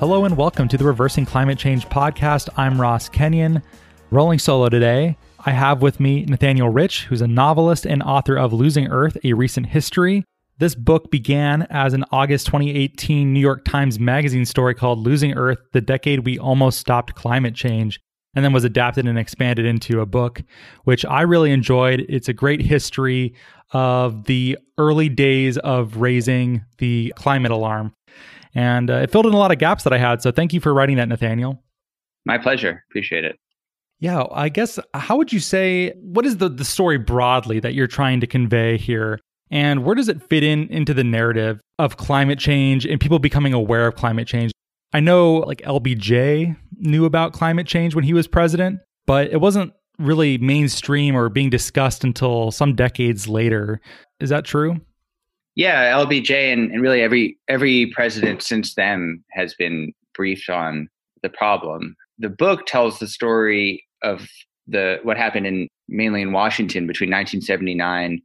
Hello and welcome to the Reversing Climate Change podcast. I'm Ross Kenyon. Rolling solo today, I have with me Nathaniel Rich, who's a novelist and author of Losing Earth, A Recent History. This book began as an August 2018 New York Times Magazine story called Losing Earth The Decade We Almost Stopped Climate Change, and then was adapted and expanded into a book, which I really enjoyed. It's a great history of the early days of raising the climate alarm and uh, it filled in a lot of gaps that I had. So thank you for writing that, Nathaniel. My pleasure. Appreciate it. Yeah, I guess how would you say what is the the story broadly that you're trying to convey here? And where does it fit in into the narrative of climate change and people becoming aware of climate change? I know like LBJ knew about climate change when he was president, but it wasn't really mainstream or being discussed until some decades later. Is that true? Yeah, LBJ and, and really every every president since then has been briefed on the problem. The book tells the story of the what happened in mainly in Washington between 1979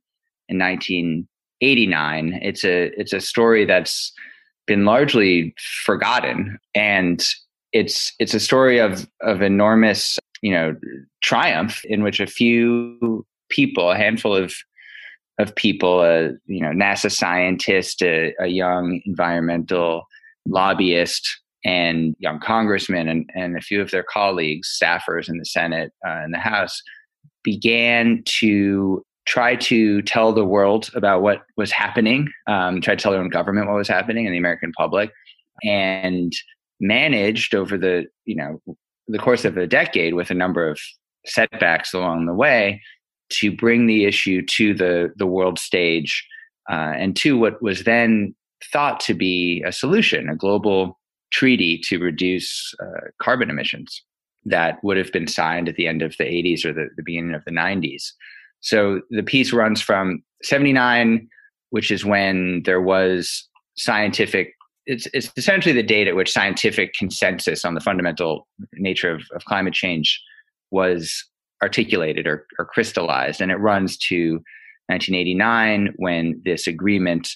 and 1989. It's a it's a story that's been largely forgotten, and it's it's a story of of enormous you know triumph in which a few people, a handful of of people, a you know NASA scientist, a, a young environmental lobbyist, and young congressmen, and, and a few of their colleagues, staffers in the Senate uh, and the House, began to try to tell the world about what was happening, um, try to tell their own government what was happening and the American public, and managed over the you know the course of a decade with a number of setbacks along the way to bring the issue to the the world stage uh, and to what was then thought to be a solution, a global treaty to reduce uh, carbon emissions that would have been signed at the end of the 80s or the, the beginning of the 90s. So the piece runs from 79, which is when there was scientific it's, it's essentially the date at which scientific consensus on the fundamental nature of, of climate change was articulated or, or crystallized. And it runs to 1989 when this agreement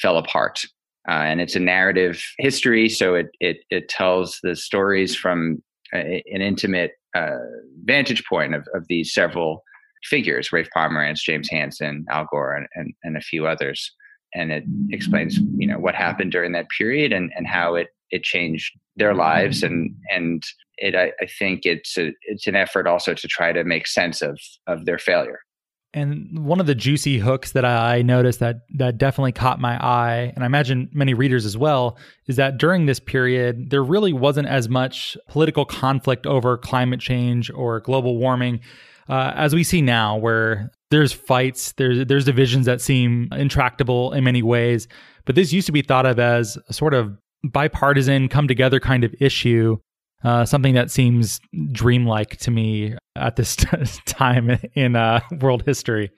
fell apart. Uh, and it's a narrative history, so it it, it tells the stories from a, an intimate uh, vantage point of, of these several figures: Rafe Pomerance, James Hansen, Al Gore, and, and, and a few others. And it explains, you know, what happened during that period and, and how it it changed their lives and and it I, I, think it's a it's an effort also to try to make sense of of their failure and one of the juicy hooks that I noticed that that definitely caught my eye, and I imagine many readers as well, is that during this period there really wasn't as much political conflict over climate change or global warming uh, as we see now, where there's fights, there's there's divisions that seem intractable in many ways. But this used to be thought of as a sort of bipartisan, come together kind of issue uh, something that seems dreamlike to me at this t- time in uh, world history.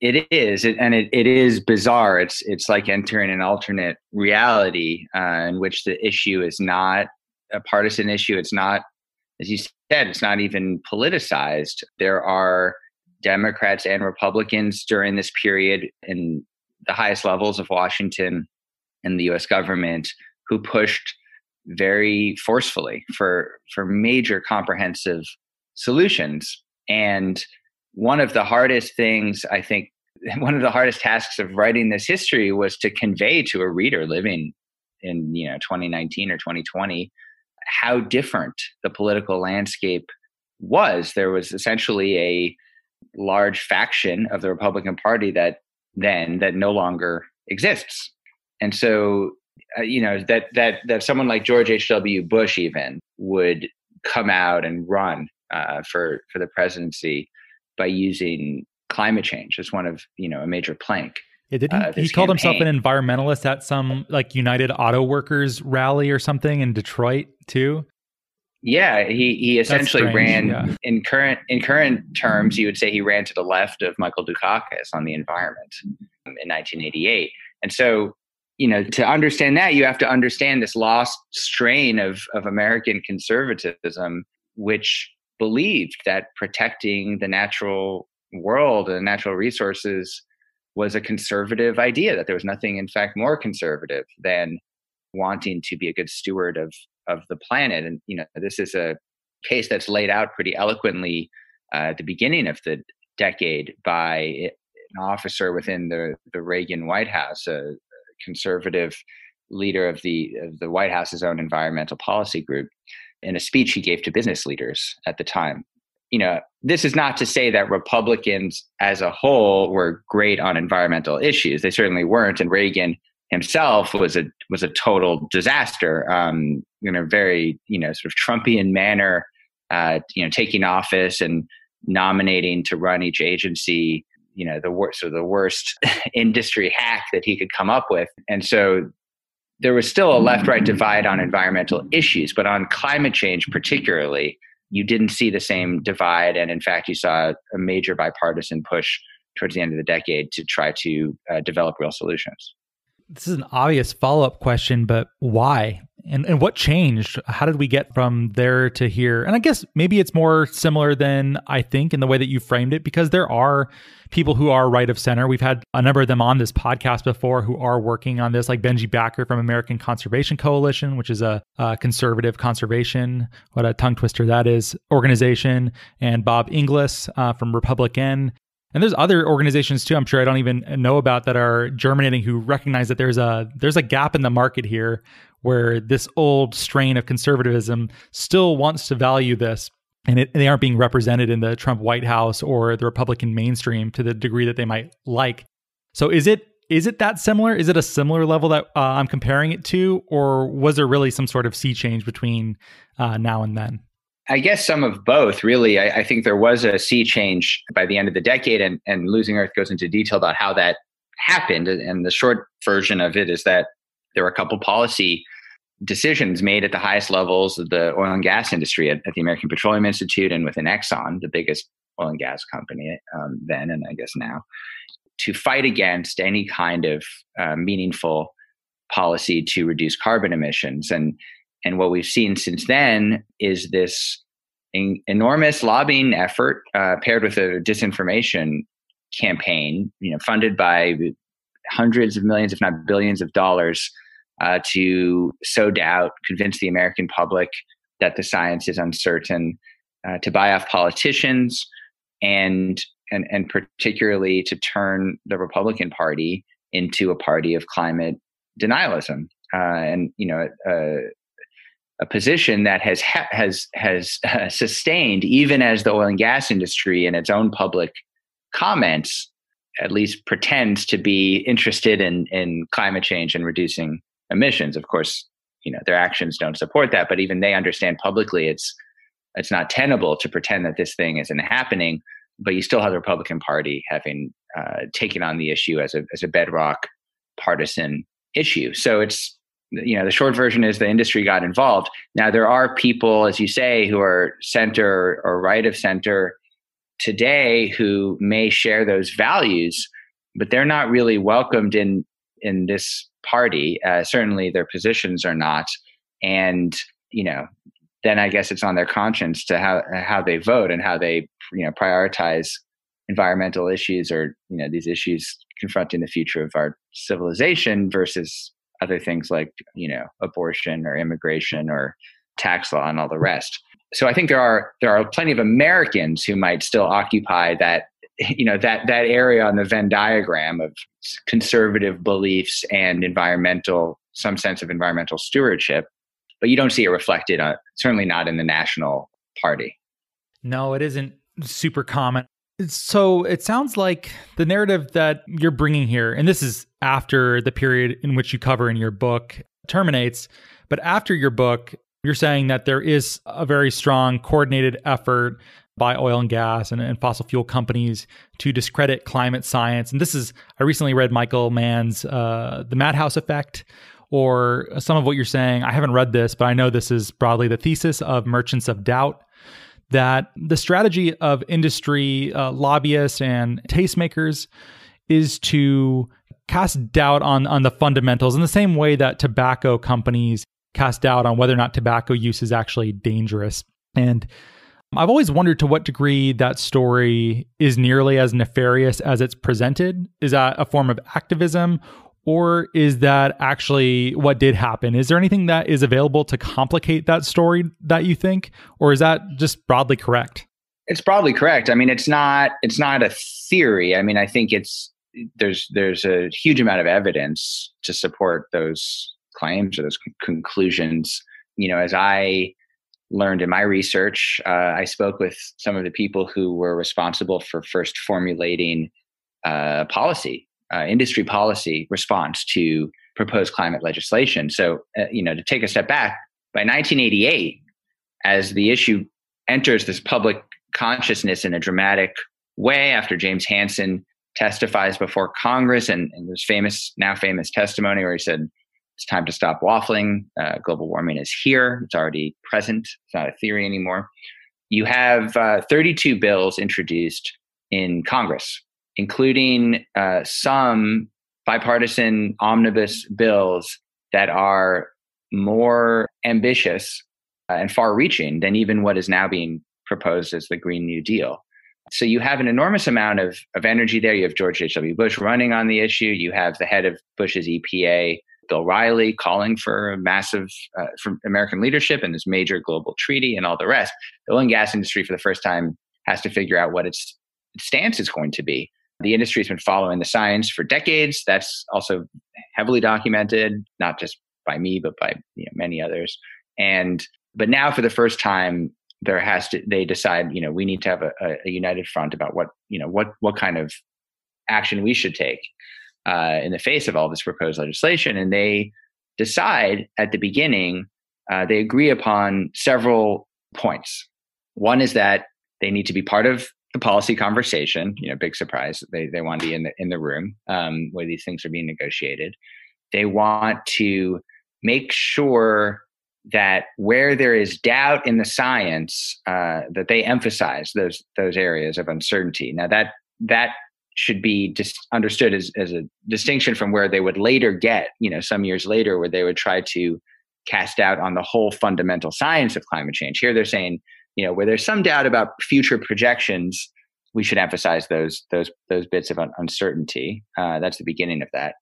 It is, it, and it, it is bizarre. It's it's like entering an alternate reality uh, in which the issue is not a partisan issue. It's not, as you said, it's not even politicized. There are Democrats and Republicans during this period in the highest levels of Washington and the U.S. government who pushed very forcefully for for major comprehensive solutions and one of the hardest things i think one of the hardest tasks of writing this history was to convey to a reader living in you know 2019 or 2020 how different the political landscape was there was essentially a large faction of the Republican Party that then that no longer exists. And so, uh, you know, that that that someone like George H. W. Bush even would come out and run uh, for for the presidency by using climate change as one of you know a major plank. Yeah, did he, uh, he called himself an environmentalist at some like United Auto Workers rally or something in Detroit too? Yeah, he he essentially ran yeah. in current in current terms. You would say he ran to the left of Michael Dukakis on the environment in 1988, and so you know to understand that you have to understand this lost strain of of American conservatism, which believed that protecting the natural world and natural resources was a conservative idea. That there was nothing, in fact, more conservative than wanting to be a good steward of of the planet. And you know, this is a case that's laid out pretty eloquently uh, at the beginning of the decade by an officer within the the Reagan White House, a conservative leader of the of the White House's own environmental policy group, in a speech he gave to business leaders at the time. You know, this is not to say that Republicans as a whole were great on environmental issues. They certainly weren't, and Reagan himself was a was a total disaster um, in a very you know sort of Trumpian manner. Uh, you know, taking office and nominating to run each agency. You know, the worst so the worst industry hack that he could come up with, and so there was still a left right divide on environmental issues, but on climate change particularly, you didn't see the same divide. And in fact, you saw a major bipartisan push towards the end of the decade to try to uh, develop real solutions this is an obvious follow up question, but why? And, and what changed? How did we get from there to here? And I guess maybe it's more similar than I think in the way that you framed it, because there are people who are right of center. We've had a number of them on this podcast before who are working on this, like Benji Backer from American Conservation Coalition, which is a, a conservative conservation, what a tongue twister that is, organization, and Bob Inglis uh, from Republican and there's other organizations too i'm sure i don't even know about that are germinating who recognize that there's a there's a gap in the market here where this old strain of conservatism still wants to value this and it, they aren't being represented in the trump white house or the republican mainstream to the degree that they might like so is it is it that similar is it a similar level that uh, i'm comparing it to or was there really some sort of sea change between uh, now and then I guess some of both, really. I, I, think there was a sea change by the end of the decade, and, and Losing Earth goes into detail about how that happened. And the short version of it is that there were a couple policy decisions made at the highest levels of the oil and gas industry at, at the American Petroleum Institute and within Exxon, the biggest oil and gas company um, then and I guess now, to fight against any kind of uh, meaningful policy to reduce carbon emissions. And and what we've seen since then is this in, enormous lobbying effort uh, paired with a disinformation campaign, you know, funded by hundreds of millions, if not billions of dollars, uh, to sow doubt, convince the American public that the science is uncertain, uh, to buy off politicians, and and and particularly to turn the Republican Party into a party of climate denialism. Uh, and you know, uh, a position that has ha- has has uh, sustained even as the oil and gas industry in its own public comments at least pretends to be interested in in climate change and reducing emissions of course you know their actions don't support that but even they understand publicly it's it's not tenable to pretend that this thing isn't happening but you still have the republican party having uh, taken on the issue as a as a bedrock partisan issue. So it's you know the short version is the industry got involved. Now there are people as you say who are center or right of center today who may share those values but they're not really welcomed in in this party uh, certainly their positions are not. And you know then i guess it's on their conscience to how how they vote and how they you know prioritize environmental issues or you know these issues confronting the future of our civilization versus other things like you know abortion or immigration or tax law and all the rest. So i think there are there are plenty of americans who might still occupy that you know that that area on the venn diagram of conservative beliefs and environmental some sense of environmental stewardship but you don't see it reflected on certainly not in the national party. No it isn't super common. So it sounds like the narrative that you're bringing here, and this is after the period in which you cover in your book terminates, but after your book, you're saying that there is a very strong coordinated effort by oil and gas and, and, fossil fuel companies to discredit climate science. And this is, I recently read Michael Mann's uh, The Madhouse Effect, or some of what you're saying. I haven't read this, but I know this is broadly the thesis of Merchants of Doubt that the strategy of industry uh, lobbyists and tastemakers is to cast doubt on on the fundamentals in the same way that tobacco companies cast doubt on whether or not tobacco use is actually dangerous. And I've always wondered to what degree that story is nearly as nefarious as it's presented. Is that a form of activism or is that actually what did happen? Is there anything that is available to complicate that story that you think, or is that just broadly correct? It's broadly correct. I mean, it's not it's not a theory. I mean, I think it's there's there's a huge amount of evidence to support those claims or those conclusions. You know, as I learned in my research, uh, I spoke with some of the people who were responsible for first formulating uh, policy uh, industry policy response to proposed climate legislation. So, uh, you know, to take a step back, by 1988, as the issue enters this public consciousness in a dramatic way after James Hansen testifies before Congress and, and there's famous, now famous testimony where he said, it's time to stop waffling. Uh, global warming is here. It's already present. It's not a theory anymore. You have uh, 32 bills introduced in Congress including uh, some bipartisan omnibus bills that are more ambitious uh, and far reaching than even what is now being proposed as the Green New Deal. So you have an enormous amount of, of energy there. You have George H.W. Bush running on the issue. You have the head of Bush's EPA, Bill Reilly, calling for massive uh, for American leadership in this major global treaty and all the rest. The oil and gas industry, for the first time, has to figure out what its stance is going to be. The industry has been following the science for decades. That's also heavily documented, not just by me, but by you know, many others. And but now, for the first time, there has to they decide. You know, we need to have a, a united front about what you know what what kind of action we should take uh, in the face of all this proposed legislation. And they decide at the beginning. Uh, they agree upon several points. One is that they need to be part of the policy conversation. You know, big surprise. They they want to be in the in the room um, where these things are being negotiated. They want to make sure that where there is doubt in the science, uh, that they emphasize those those areas of uncertainty. Now that that should be just understood as, as a distinction from where they would later get, you know, some years later, where they would try to cast doubt on the whole fundamental science of climate change. Here they're saying you know where there's some doubt about future projections we should emphasize those those those bits of uncertainty uh, that's the beginning of that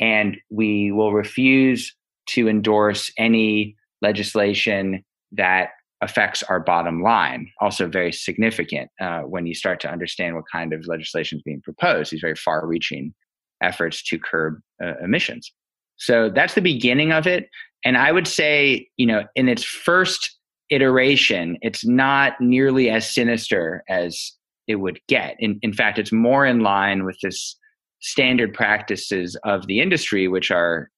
and we will refuse to endorse any legislation that affects our bottom line also very significant uh, when you start to understand what kind of legislation is being proposed these very far reaching efforts to curb uh, emissions so that's the beginning of it and i would say you know in its first iteration, it's not nearly as sinister as it would get. In, in fact, it's more in line with this standard practices of the industry, which are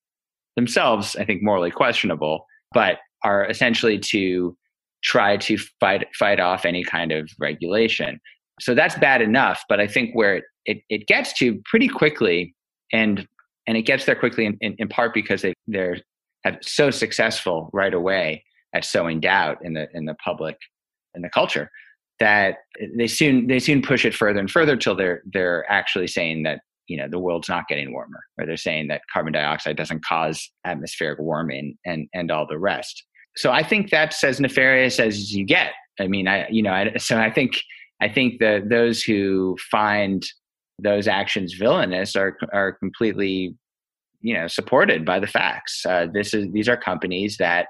themselves, I think, morally questionable, but are essentially to try to fight fight off any kind of regulation. So that's bad enough, but I think where it, it, gets to pretty quickly, and and it gets there quickly in, in, in part because they they're have so successful right away at sowing doubt in the in the public in the culture that they soon they soon push it further and further till they're they're actually saying that you know the world's not getting warmer or they're saying that carbon dioxide doesn't cause atmospheric warming and and all the rest so i think that's as nefarious as you get i mean i you know I, so i think i think that those who find those actions villainous are are completely you know supported by the facts uh, this is these are companies that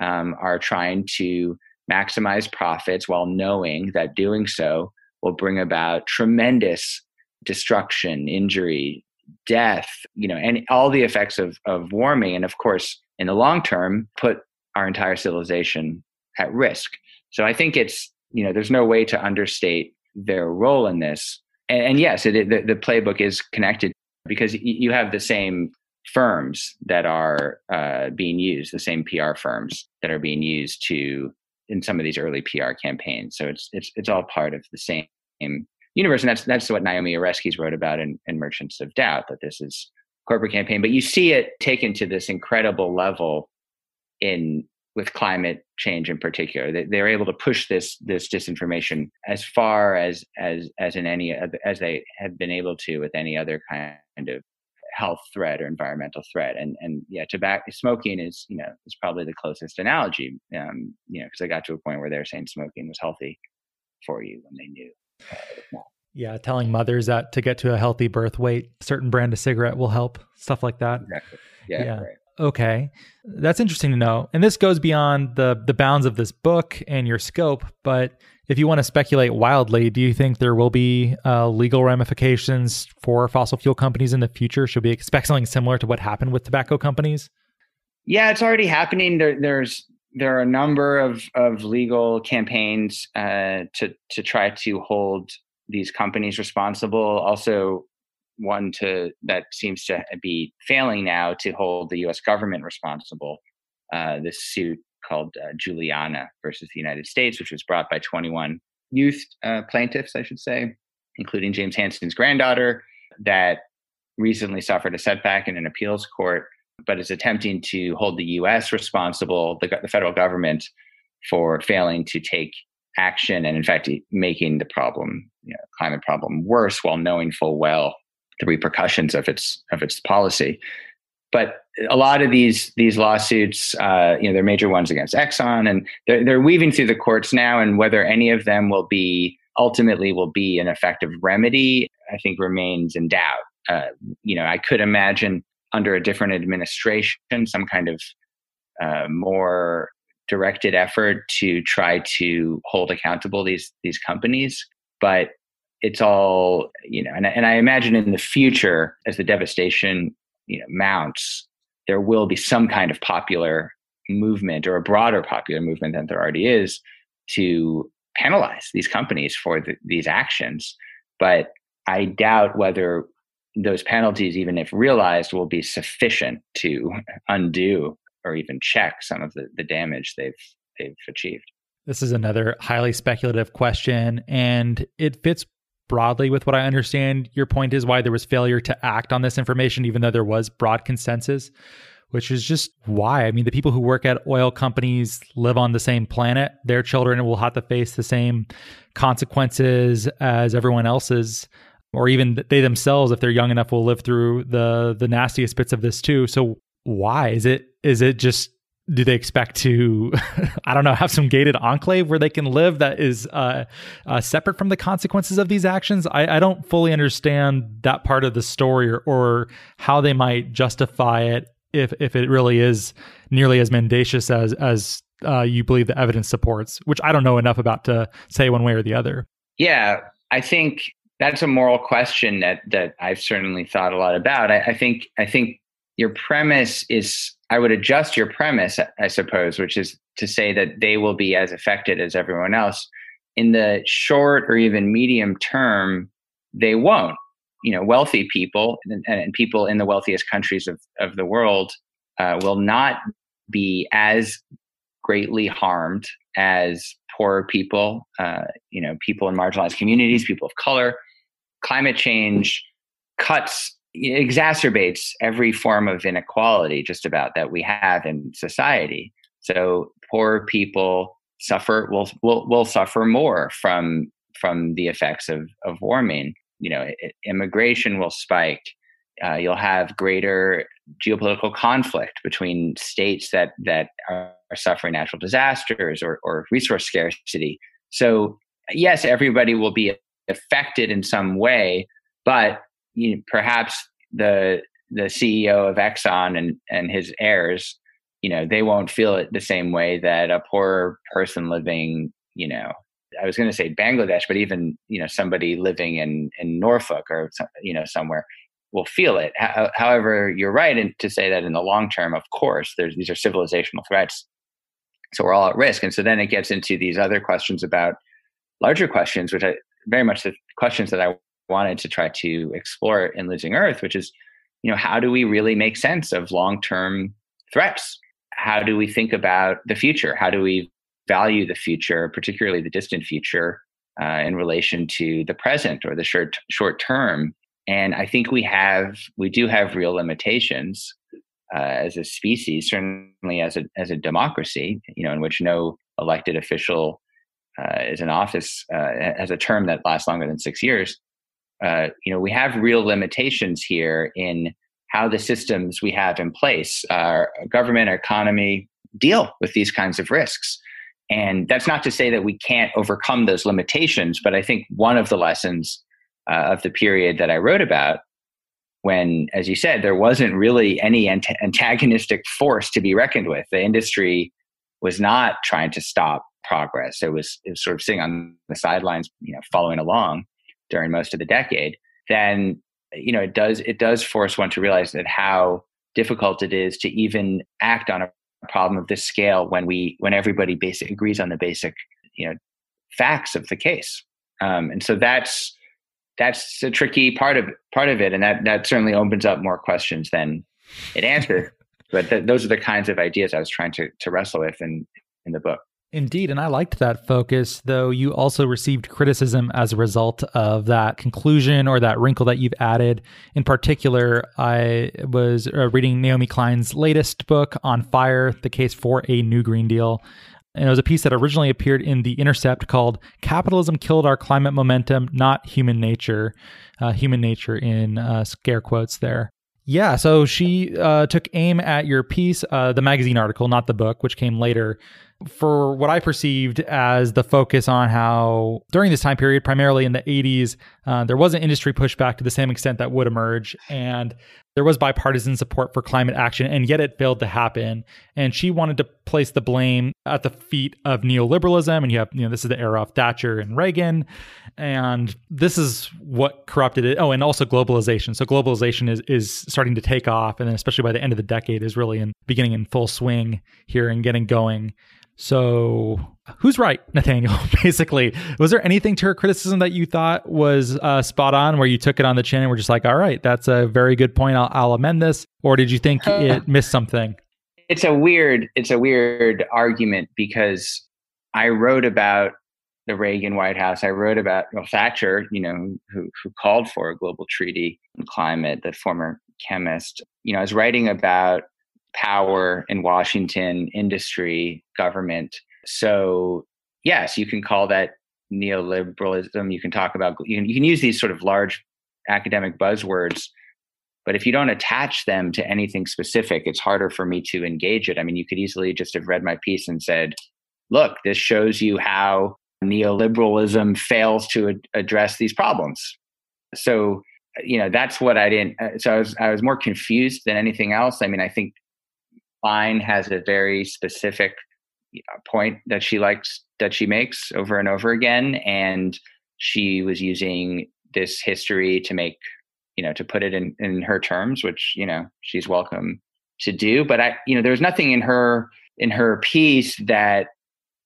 um, are trying to maximize profits while knowing that doing so will bring about tremendous destruction, injury, death, you know, and all the effects of, of warming. And of course, in the long term, put our entire civilization at risk. So I think it's, you know, there's no way to understate their role in this. And, and yes, it, the, the playbook is connected because you have the same firms that are uh, being used, the same PR firms that are being used to in some of these early PR campaigns. So it's it's it's all part of the same universe, and that's that's what Naomi Oreskes wrote about in, in Merchants of Doubt that this is corporate campaign. But you see it taken to this incredible level in with climate change in particular. They, they're able to push this this disinformation as far as as as in any as they have been able to with any other kind of health threat or environmental threat. And and yeah, tobacco smoking is you know is probably the closest analogy. Um, you know, because I got to a point where they're saying smoking was healthy for you when they knew. Uh, yeah, telling mothers that to get to a healthy birth weight, certain brand of cigarette will help, stuff like that. Exactly. Yeah. yeah. Right. Okay. That's interesting to know. And this goes beyond the the bounds of this book and your scope, but if you want to speculate wildly, do you think there will be uh, legal ramifications for fossil fuel companies in the future? Should we expect something similar to what happened with tobacco companies? Yeah, it's already happening. There, there's there are a number of of legal campaigns uh, to to try to hold these companies responsible. Also, one to that seems to be failing now to hold the U.S. government responsible. Uh, this suit called uh, Juliana versus the United States, which was brought by 21 youth uh, plaintiffs, I should say, including James Hansen's granddaughter, that recently suffered a setback in an appeals court, but is attempting to hold the U.S. responsible, the, the federal government, for failing to take action and, in fact, making the problem, you know, climate problem, worse while knowing full well the repercussions of its of its policy. But a lot of these these lawsuits, uh, you know, they're major ones against Exxon, and they're, they're weaving through the courts now. And whether any of them will be ultimately will be an effective remedy, I think remains in doubt. Uh, you know, I could imagine under a different administration some kind of uh, more directed effort to try to hold accountable these these companies, but it's all you know, and, and I imagine in the future as the devastation you know mounts, there will be some kind of popular movement or a broader popular movement than there already is to penalize these companies for the, these actions. But I doubt whether those penalties, even if realized, will be sufficient to undo or even check some of the, the damage they've they've achieved. This is another highly speculative question, and it fits broadly with what I understand. Your point is why there was failure to act on this information, even though there was broad consensus, which is just why. I mean, the people who work at oil companies live on the same planet. Their children will have to face the same consequences as everyone else's. Or even they themselves, if they're young enough, will live through the the nastiest bits of this too. So why is it? Is it just do they expect to i don't know have some gated enclave where they can live that is uh, uh, separate from the consequences of these actions? I, I, don't fully understand that part of the story or, or, how they might justify it if if it really is nearly as mendacious as as uh, you believe the evidence supports which i don't know enough about to say one way or the other. Yeah i think that's a moral question that that i've certainly thought a lot about. I, I think i think your premise is I would adjust your premise, I suppose, which is to say that they will be as affected as everyone else. In the short or even medium term, they won't. You know, wealthy people and, and people in the wealthiest countries of, of the world uh, will not be as greatly harmed as poor people, uh, you know, people in marginalized communities, people of color. Climate change cuts exacerbates every form of inequality just about that we have in society. So poor people suffer will will, will suffer more from from the effects of of warming. You know immigration will spike. Uh, you'll have greater geopolitical conflict between states that that are, suffering natural disasters or, or resource scarcity. So yes everybody will be affected in some way but you know, perhaps the the CEO of Exxon and and his heirs, you know, they won't feel it the same way that a poor person living, you know, I was going to say Bangladesh, but even you know somebody living in in Norfolk or you know somewhere will feel it. Uh, however, you're right in, to say that in the long term, of course, there's these are civilizational threats, so we're all at risk. And so then it gets into these other questions about larger questions, which I very much the questions that I wanted to try to explore in Losing Earth, which is, you know, how do we really make sense of long term threats? How do we think about the future? How do we value the future, particularly the distant future, uh, in relation to the present or the short short term? And I think we have we do have real limitations uh, as a species, certainly as a as a democracy, you know, in which no elected official uh, is in office uh, has a term that lasts longer than six years. Uh, you know, we have real limitations here in how the systems we have in place, our government, our economy, deal with these kinds of risks. And that's not to say that we can't overcome those limitations, but I think one of the lessons uh, of the period that I wrote about, when, as you said, there wasn't really any antagonistic force to be reckoned with, the industry was not trying to stop progress. It was, it was sort of sitting on the sidelines, you know, following along during most of the decade. Then, you know, it does it does force one to realize that how difficult it is to even act on a problem of this scale when we when everybody basic agrees on the basic you know facts of the case um, and so that's that's a tricky part of part of it and that that certainly opens up more questions than it answers but th- those are the kinds of ideas i was trying to to wrestle with in in the book Indeed, and I liked that focus, though you also received criticism as a result of that conclusion or that wrinkle that you've added. In particular, I was uh, reading Naomi Klein's latest book on fire, the case for a new Green Deal. And it was a piece that originally appeared in The Intercept called Capitalism Killed Our Climate Momentum, Not Human Nature. Uh, human nature in uh, scare quotes there. Yeah, so she uh, took aim at your piece, uh, the magazine article, not the book, which came later, for what I perceived as the focus on how during this time period, primarily in the 80s, uh, there wasn't industry pushback to the same extent that would emerge. And there was bipartisan support for climate action, and yet it failed to happen. And she wanted to place the blame at the feet of neoliberalism. And you have, you know, this is the era of Thatcher and Reagan. And this is what corrupted it. Oh, and also globalization. So globalization is, is starting to take off. And then especially by the end of the decade is really in beginning in full swing here and getting going. So, who's right, Nathaniel? Basically, was there anything to her criticism that you thought was uh, spot on, where you took it on the chin and were just like, "All right, that's a very good point. I'll, I'll amend this," or did you think uh, it missed something? It's a weird, it's a weird argument because I wrote about the Reagan White House. I wrote about well, Thatcher, you know, who who called for a global treaty on climate. The former chemist, you know, I was writing about power in Washington, industry, government. So, yes, you can call that neoliberalism. You can talk about, you can, you can use these sort of large academic buzzwords, but if you don't attach them to anything specific, it's harder for me to engage it. I mean, you could easily just have read my piece and said, look, this shows you how neoliberalism fails to ad- address these problems. So, you know, that's what I didn't. Uh, so I was I was more confused than anything else. I mean, I think Klein has a very specific point that she likes that she makes over and over again, and she was using this history to make you know to put it in in her terms, which you know she's welcome to do. But I you know there was nothing in her in her piece that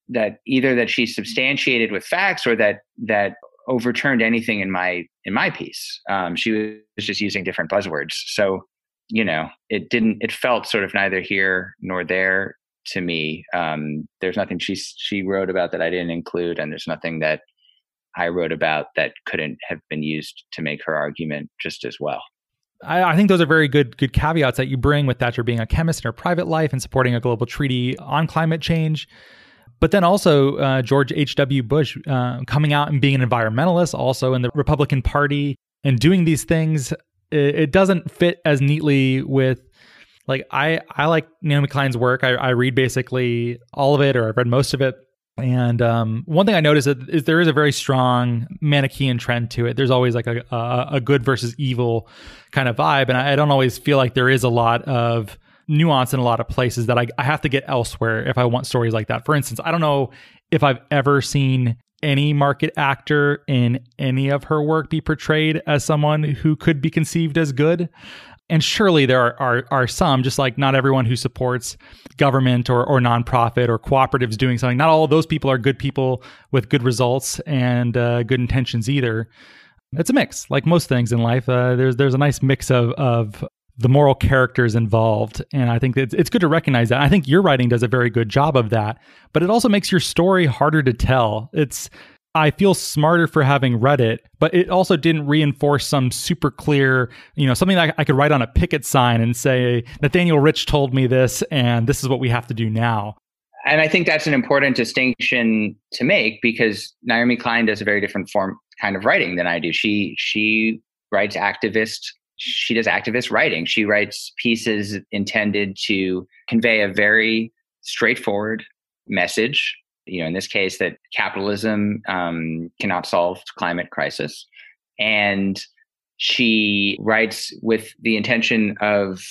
that either that she substantiated with facts or that that overturned anything in my in my piece. Um, she was just using different buzzwords. So you know, it didn't. It felt sort of neither here nor there to me. Um, there's nothing she she wrote about that I didn't include, and there's nothing that I wrote about that couldn't have been used to make her argument just as well. I, I think those are very good good caveats that you bring with Thatcher being a chemist in her private life and supporting a global treaty on climate change. But then also uh, George H.W. Bush uh, coming out and being an environmentalist, also in the Republican Party, and doing these things it, it doesn't fit as neatly with like I I like Naomi Klein's work. I, I read basically all of it, or I've read most of it. And um, one thing I noticed is, is there is a very strong Manichaean trend to it. There's always like a, a, a good versus evil kind of vibe, and I, I, don't always feel like there is a lot of nuance in a lot of places that I, I have to get elsewhere if I want stories like that. For instance, I don't know if I've ever seen any market actor in any of her work be portrayed as someone who could be conceived as good. And surely there are, are, are some, just like not everyone who supports government or, or nonprofit or cooperatives doing something, not all of those people are good people with good results and uh, good intentions either. It's a mix, like most things in life. Uh, there's there's a nice mix of of the moral characters involved, and I think it's it's good to recognize that. I think your writing does a very good job of that, but it also makes your story harder to tell. It's I feel smarter for having read it, but it also didn't reinforce some super clear, you know, something that I could write on a picket sign and say, Nathaniel Rich told me this, and this is what we have to do now. And I think that's an important distinction to make because Naomi Klein does a very different form kind of writing than I do. She she writes activist. She does activist writing. She writes pieces intended to convey a very straightforward message you know, in this case, that capitalism um, cannot solve climate crisis. And she writes with the intention of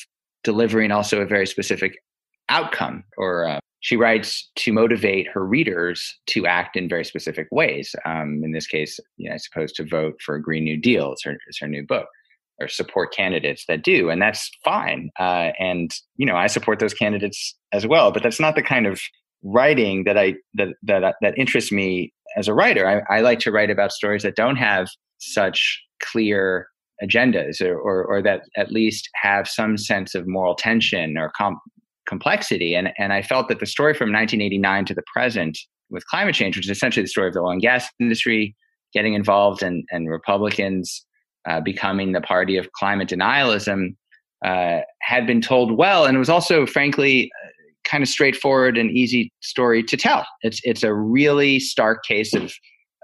delivering also a very specific outcome or uh, she writes to motivate her readers to act in very specific ways. Um, in this case, you know, I suppose to vote for a Green New Deal is her, is her new book, or support candidates that do, and that's fine. Uh, and you know, I support those candidates as well. But that's not the kind of writing that I that that that interests me as a writer. I, I like to write about stories that don't have such clear agendas or, or, or, that at least have some sense of moral tension or com- complexity. And, and I felt that the story from 1989 to the present with climate change, which is essentially the story of the oil and gas industry getting involved and, and Republicans uh, becoming the party of climate denialism, uh, had been told well. And it was also, frankly, kind of straightforward and easy story to tell. It's it's a really stark case of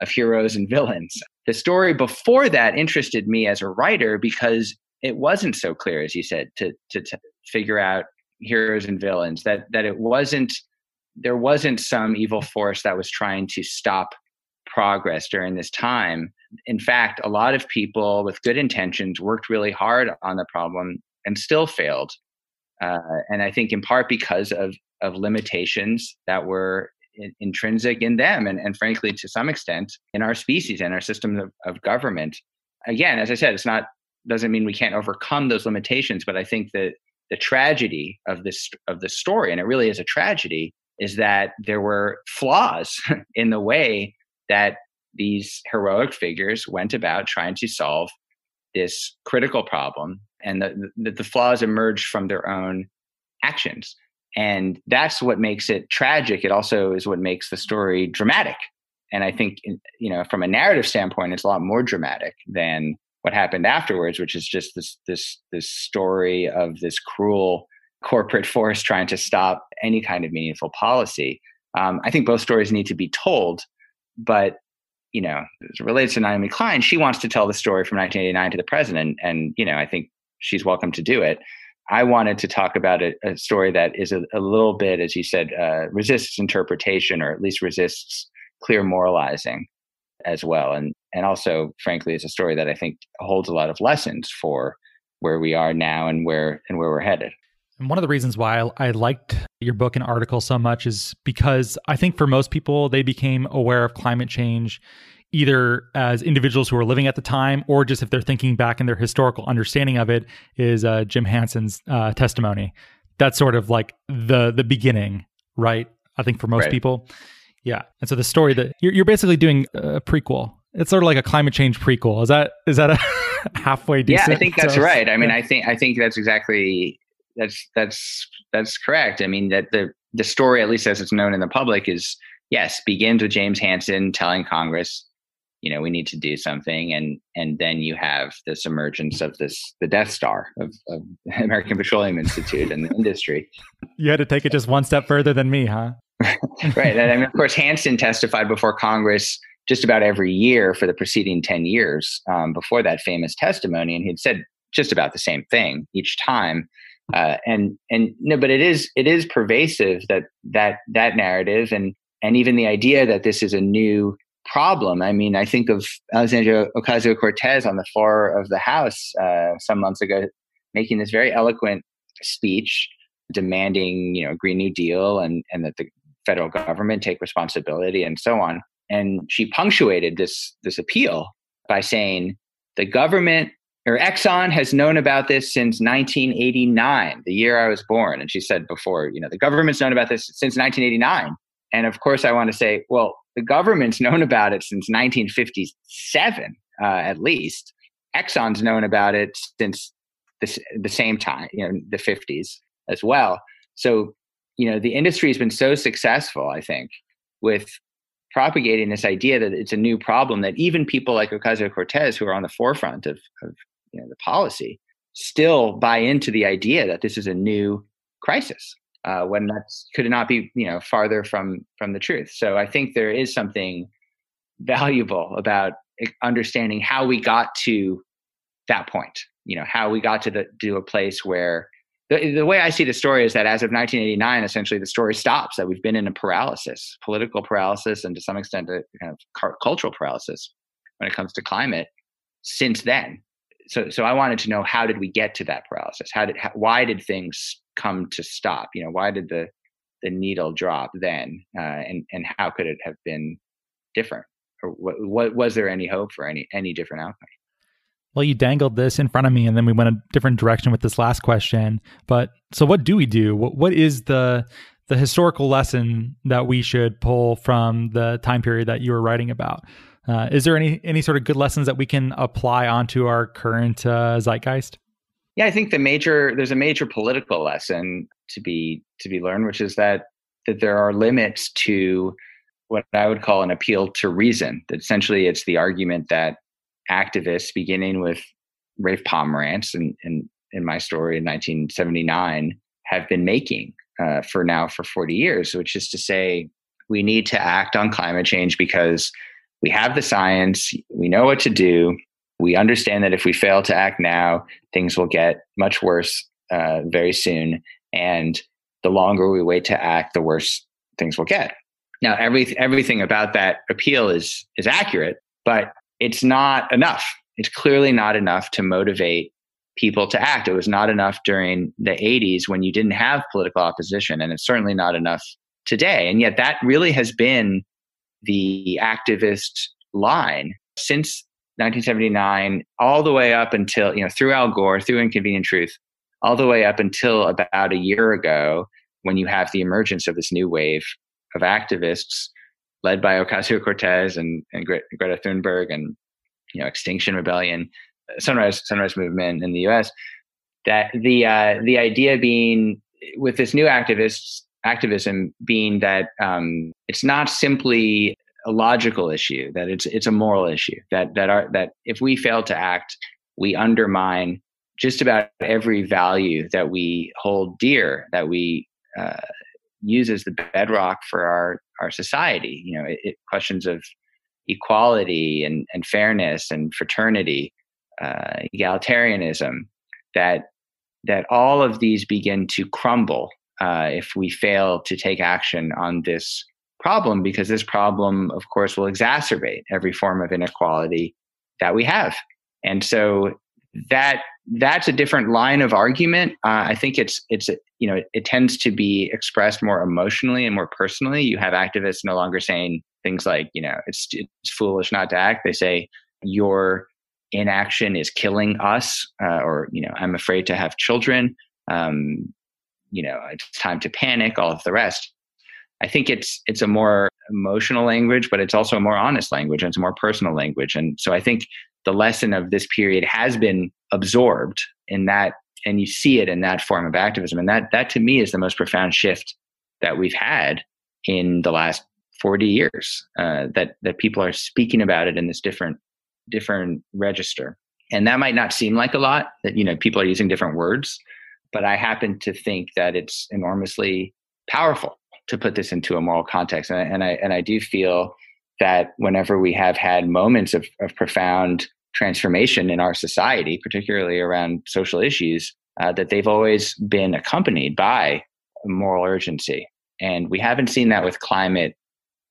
of heroes and villains. The story before that interested me as a writer because it wasn't so clear, as you said, to to, to figure out heroes and villains. That that it wasn't there wasn't some evil force that was trying to stop progress during this time. In fact, a lot of people with good intentions worked really hard on the problem and still failed uh, and I think in part because of of limitations that were in, intrinsic in them, and, and frankly, to some extent, in our species and our systems of, of government. Again, as I said, it's not doesn't mean we can't overcome those limitations, but I think that the tragedy of this of the story, and it really is a tragedy, is that there were flaws in the way that these heroic figures went about trying to solve this critical problem and that the, the flaws emerged from their own actions. And that's what makes it tragic. It also is what makes the story dramatic. And i think you know from a narrative standpoint it's a lot more dramatic than what happened afterwards which is just this this this story of this cruel corporate force trying to stop any kind of meaningful policy. Um, i think both stories need to be told but you know, relates to Naomi Klein, she wants to tell the story from 1989 to the present, and, and you know, I think she's welcome to do it. I wanted to talk about a, a story that is a, a, little bit, as you said, uh, resists interpretation or at least resists clear moralizing as well, and and also, frankly, is a story that I think holds a lot of lessons for where we are now and where and where we're headed. And one of the reasons why I, liked your book and article so much is because I think for most people, they became aware of climate change either as individuals who were living at the time or just if they're thinking back in their historical understanding of it is uh, Jim Hansen's uh, testimony. That's sort of like the the beginning, right? I think for most right. people. Yeah. And so the story that you're, you're basically doing a prequel. It's sort of like a climate change prequel. Is that is that a halfway decent? Yeah, I think that's so, right. I mean, yeah. I think I think that's exactly that's that's that's correct. I mean that the the story, at least as it's known in the public, is yes begins with James Hansen telling Congress, you know, we need to do something, and and then you have this emergence of this the Death Star of, of American Petroleum Institute and the industry. You had to take it just one step further than me, huh? right, and I mean, of course, Hansen testified before Congress just about every year for the preceding 10 years um, before that famous testimony. And he'd said just about the same thing each time uh, and and no, but it is it is pervasive that that that narrative and and even the idea that this is a new problem. I mean, I think of Alexandria Ocasio Cortez on the floor of the House uh, some months ago, making this very eloquent speech demanding, you know, a Green New Deal and and that the federal government take responsibility and so on. And she punctuated this this appeal by saying the government or Exxon has known about this since 1989, the year I was born. And she said before, you know, the government's known about this since 1989. And of course, I want to say, well, the government's known about it since 1957, uh, at least. Exxon's known about it since the, the same time, you know, the 50s as well. So, you know, the industry has been so successful, I think, with propagating this idea that it's a new problem that even people like Ocasio Cortez, who are on the forefront of, of you know, the policy, still buy into the idea that this is a new crisis uh, when that could not be you know farther from from the truth. So I think there is something valuable about understanding how we got to that point. You know how we got to the to a place where the, the way I see the story is that as of 1989, essentially the story stops. That we've been in a paralysis, political paralysis, and to some extent a kind of cultural paralysis when it comes to climate since then. So, so I wanted to know how did we get to that paralysis? How did, how, why did things come to stop? You know, why did the the needle drop then, uh, and and how could it have been different? Or what, what was there any hope for any any different outcome? Well, you dangled this in front of me, and then we went a different direction with this last question. But so, what do we do? What, what is the the historical lesson that we should pull from the time period that you were writing about? Uh, is there any any sort of good lessons that we can apply onto our current uh, zeitgeist? Yeah, I think the major there's a major political lesson to be to be learned, which is that that there are limits to what I would call an appeal to reason. That essentially, it's the argument that activists, beginning with Rafe Pomerance and in, in my story in 1979, have been making uh, for now for 40 years, which is to say, we need to act on climate change because we have the science, we know what to do, we understand that if we fail to act now, things will get much worse uh, very soon, and the longer we wait to act, the worse things will get. Now, every, everything about that appeal is is accurate, but it's not enough. It's clearly not enough to motivate people to act. It was not enough during the 80s when you didn't have political opposition, and it's certainly not enough today. And yet, that really has been the activist line since 1979, all the way up until, you know, through Al Gore, through Inconvenient Truth, all the way up until about a year ago when you have the emergence of this new wave of activists led by Ocasio Cortez and, and Greta Thunberg and you know Extinction Rebellion, Sunrise Sunrise Movement in the U.S. That the uh, the idea being with this new activists activism being that um, it's not simply a logical issue that it's it's a moral issue that that are that if we fail to act we undermine just about every value that we hold dear that we uh, use as the bedrock for our our society. You know, it, it questions of equality and, and fairness and fraternity, uh, egalitarianism, that that all of these begin to crumble uh, if we fail to take action on this problem, because this problem, of course, will exacerbate every form of inequality that we have. And so that that's a different line of argument. Uh, I think it's it's you know it, tends to be expressed more emotionally and more personally. You have activists no longer saying things like you know it's it's foolish not to act. They say your inaction is killing us, uh, or you know I'm afraid to have children. Um, you know it's time to panic. All of the rest. I think it's it's a more emotional language, but it's also a more honest language and it's a more personal language. And so I think the lesson of this period has been absorbed in that and you see it in that form of activism. And that that to me is the most profound shift that we've had in the last 40 years uh, that that people are speaking about it in this different different register. And that might not seem like a lot that you know people are using different words but i happen to think that it's enormously powerful to put this into a moral context and, and i and i do feel that whenever we have had moments of, of profound transformation in our society, particularly around social issues, uh, that they've always been accompanied by moral urgency. And we haven't seen that with climate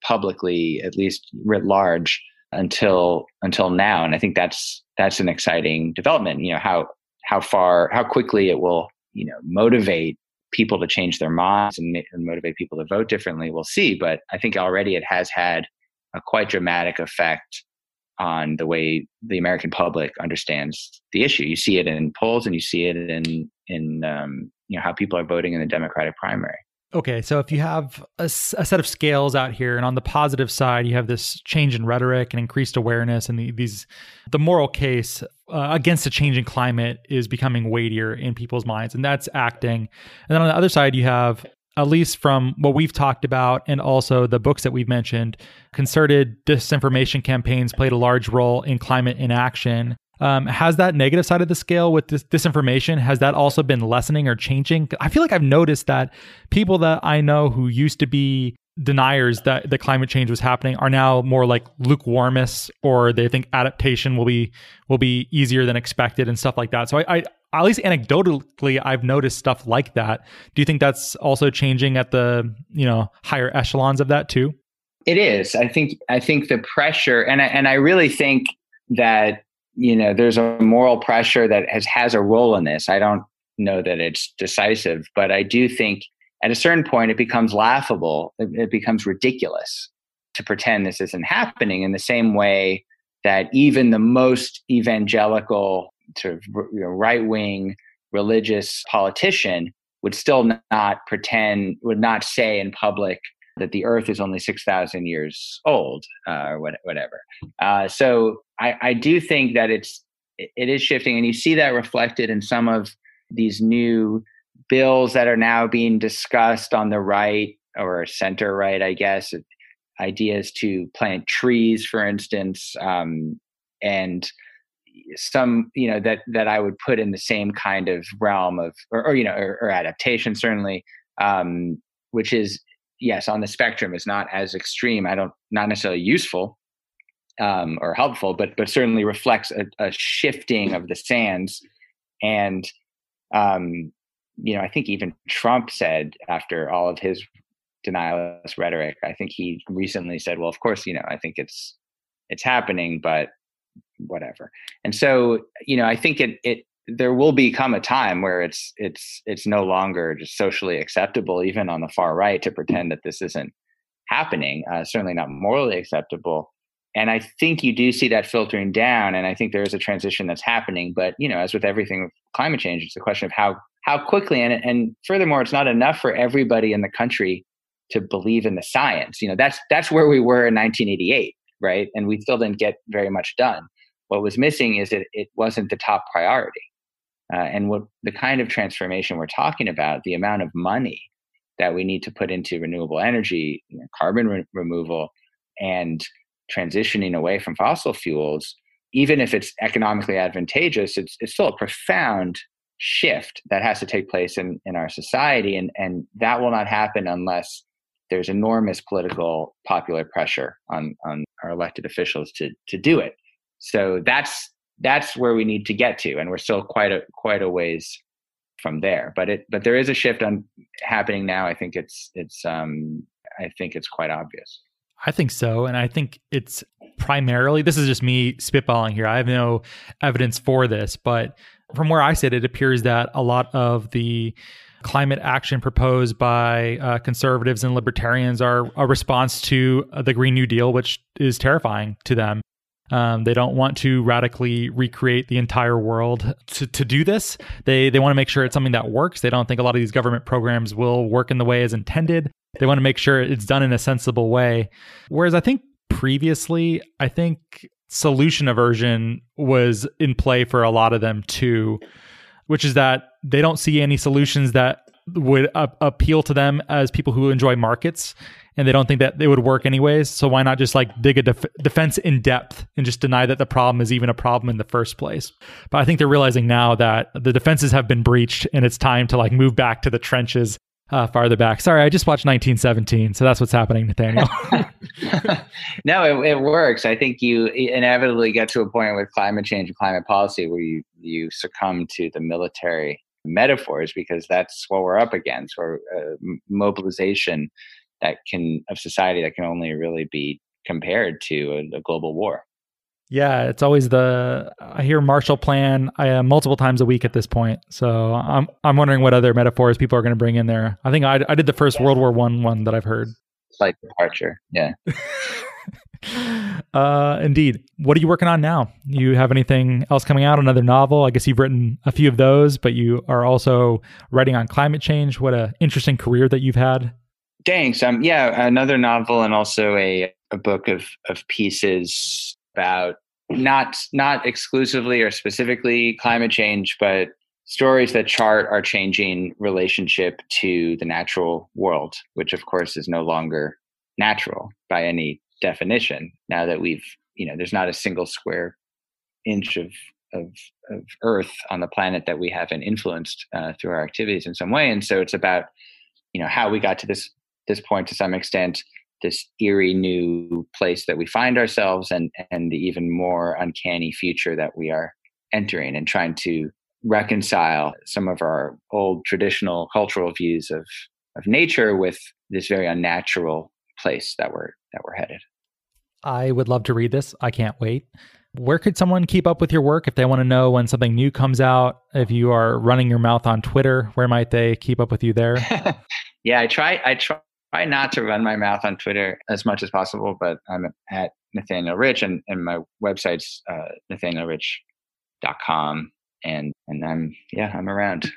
publicly, at least writ large, until until now. And I think that's that's an exciting development. You know how how far how quickly it will you know motivate people to change their minds and, and motivate people to vote differently. We'll see. But I think already it has had a quite dramatic effect on the way the American public understands the issue. You see it in polls, and you see it in in um, you know how people are voting in the Democratic primary. Okay, so if you have a, a, set of scales out here, and on the positive side, you have this change in rhetoric and increased awareness, and the, these the moral case uh, against a changing climate is becoming weightier in people's minds, and that's acting. And then on the other side, you have at least from what we've talked about and also the books that we've mentioned, concerted disinformation campaigns played a large role in climate inaction. Um, has that negative side of the scale with this disinformation has that also been lessening or changing? I feel like i've noticed that people that i know who used to be deniers that the climate change was happening are now more like lukewarmists or they think adaptation will be will be easier than expected and stuff like that. So i, I at least anecdotally i've noticed stuff like that. Do you think that's also changing at the you know higher echelons of that too? It is. I think i think the pressure and I, and i really think that you know there's a moral pressure that has has a role in this. I don't know that it's decisive but i do think at a certain point it becomes laughable. It, it becomes ridiculous to pretend this isn't happening in the same way that even the most evangelical sort of you know, right wing religious politician would still not pretend, would not say in public that the earth is only 6,000 years old uh, or whatever. Uh, so I, I do think that it's, it is shifting and you see that reflected in some of these new bills that are now being discussed on the right or center right, I guess, ideas to plant trees, for instance, um, and some you know that that I would put in the same kind of realm of or, or you know or, or, adaptation certainly um, which is yes on the spectrum is not as extreme I don't not necessarily useful um, or helpful but but certainly reflects a, a shifting of the sands and um, you know I think even Trump said after all of his denialist rhetoric I think he recently said well of course you know I think it's it's happening but whatever. And so, you know, I think it it there will become a time where it's it's it's no longer just socially acceptable, even on the far right, to pretend that this isn't happening. Uh, certainly not morally acceptable. And I think you do see that filtering down, and I think there is a transition that's happening. But you know, as with everything with climate change, it's a question of how how quickly. And and furthermore, it's not enough for everybody in the country to believe in the science. You know, that's that's where we were in 1988, right? And we still didn't get very much done. What was missing is that it wasn't the top priority. Uh, and what the kind of transformation we're talking about, the amount of money that we need to put into renewable energy, you know, carbon re- removal, and transitioning away from fossil fuels, even if it's economically advantageous, it's, it's still a profound shift that has to take place in, in our society. And, and that will not happen unless there's enormous political popular pressure on, on our elected officials to, to do it. So that's that's where we need to get to, and we're still quite a quite a ways from there. But it but there is a shift on happening now. I think it's it's um I think it's quite obvious. I think so. And I think it's primarily, this is just me spitballing here. I have no evidence for this, but from where I sit, it appears that a lot of the climate action proposed by uh, conservatives and libertarians are a response to the Green New Deal, which is terrifying to them. Um, they don't want to radically recreate the entire world to, to do this. They they want to make sure it's something that works. They don't think a lot of these government programs will work in the way as intended. They want to make sure it's done in a sensible way. Whereas I think previously, I think solution aversion was in play for a lot of them too, which is that they don't see any solutions that would appeal to them as people who enjoy markets and they don't think that it would work anyways. So why not just like dig a def- defense in depth and just deny that the problem is even a problem in the first place? But I think they're realizing now that the defenses have been breached and it's time to like move back to the trenches uh, farther back. Sorry, I just watched 1917, so that's what's happening, Nathaniel. no, it, it, works. I think you inevitably get to a point with climate change and climate policy where you you succumb to the military metaphors because that's what we're up against. Or uh, mobilization that can of society that can only really be compared to a, a global war. Yeah, it's always the I hear Marshall Plan uh, multiple times a week at this point. So I'm I'm wondering what other metaphors people are going to bring in there. I think I I did the first World War One one that I've heard. Slight departure, yeah. uh, indeed. What are you working on now? You have anything else coming out? Another novel? I guess you've written a few of those, but you are also writing on climate change. What a interesting career that you've had. Thanks. Um, yeah, another novel and also a a book of of pieces about not not exclusively or specifically climate change, but stories that chart our changing relationship to the natural world, which of course is no longer natural by any definition. Now that we've, you know, there's not a single square inch of of, of Earth on the planet that we haven't influenced uh, through our activities in some way, and so it's about, you know, how we got to this this point to some extent, this eerie new place that we find ourselves, and and the even more uncanny future that we are entering, and trying to reconcile some of our old traditional cultural views of of nature with this very unnatural place that we're that we're headed. I would love to read this. I can't wait. Where could someone keep up with your work if they want to know when something new comes out? If you are running your mouth on Twitter, where might they keep up with you there? yeah, I try I try not to run my mouth on Twitter as much as possible, but I'm at Nathaniel Rich and, and my website's uh, nathanielrich.com and and I'm yeah I'm around.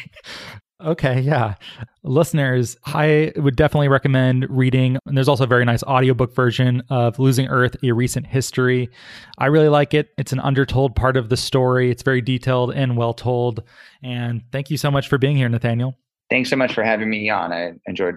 okay, yeah, listeners, I would definitely recommend reading. And there's also a very nice audiobook version of Losing Earth: A Recent History. I really like it. It's an undertold part of the story. It's very detailed and well told. And thank you so much for being here, Nathaniel. Thanks so much for having me on. I enjoyed